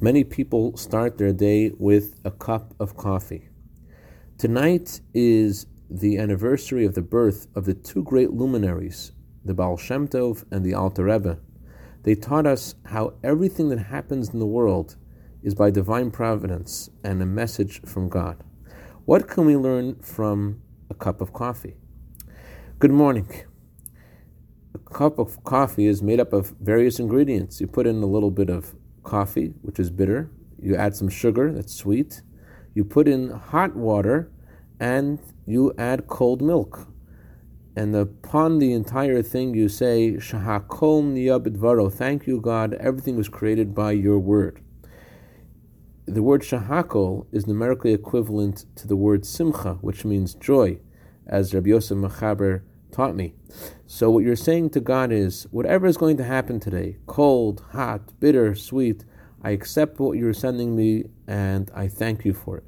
Many people start their day with a cup of coffee. Tonight is the anniversary of the birth of the two great luminaries, the Baal Shem Tov and the Alter Rebbe. They taught us how everything that happens in the world is by divine providence and a message from God. What can we learn from a cup of coffee? Good morning. A cup of coffee is made up of various ingredients. You put in a little bit of coffee, which is bitter. You add some sugar, that's sweet. You put in hot water, and you add cold milk. And upon the entire thing, you say, Shahakol niyabidvaro. Thank you, God. Everything was created by your word. The word shahakol is numerically equivalent to the word simcha, which means joy, as Rabbi Yosef Mechaber taught me. So what you're saying to God is, whatever is going to happen today, cold, hot, bitter, sweet, I accept what you're sending me and I thank you for it.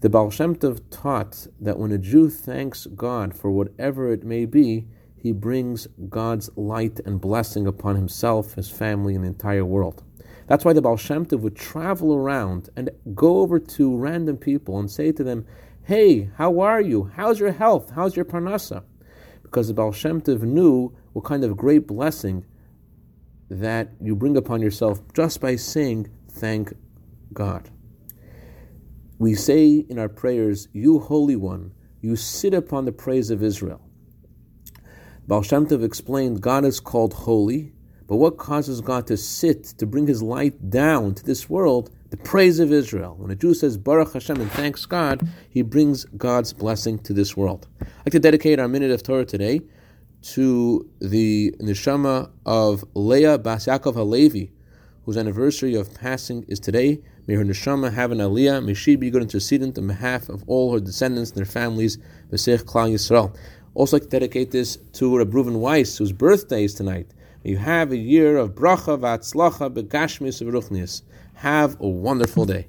The Baal Shem Tov taught that when a Jew thanks God for whatever it may be, he brings God's light and blessing upon himself, his family, and the entire world. That's why the Baal Shem Tov would travel around and go over to random people and say to them, Hey, how are you? How's your health? How's your parnasa? Because the Baal Shem Tov knew what kind of great blessing that you bring upon yourself just by saying, Thank God. We say in our prayers, You Holy One, you sit upon the praise of Israel. Baal Shem Tov explained God is called holy, but what causes God to sit, to bring his light down to this world? The praise of Israel. When a Jew says Baruch Hashem and thanks God, he brings God's blessing to this world. I'd like to dedicate our minute of Torah today to the neshama of Leah Bas Yaakov Halevi, whose anniversary of passing is today. May her neshama have an aliyah. May she be good intercedent on behalf of all her descendants and their families. B'seich Klal Yisrael. Also, like to dedicate this to Reb Weiss, whose birthday is tonight. You have a year of bracha v'atzlacha begashmis v'ruchnius. Have a wonderful day.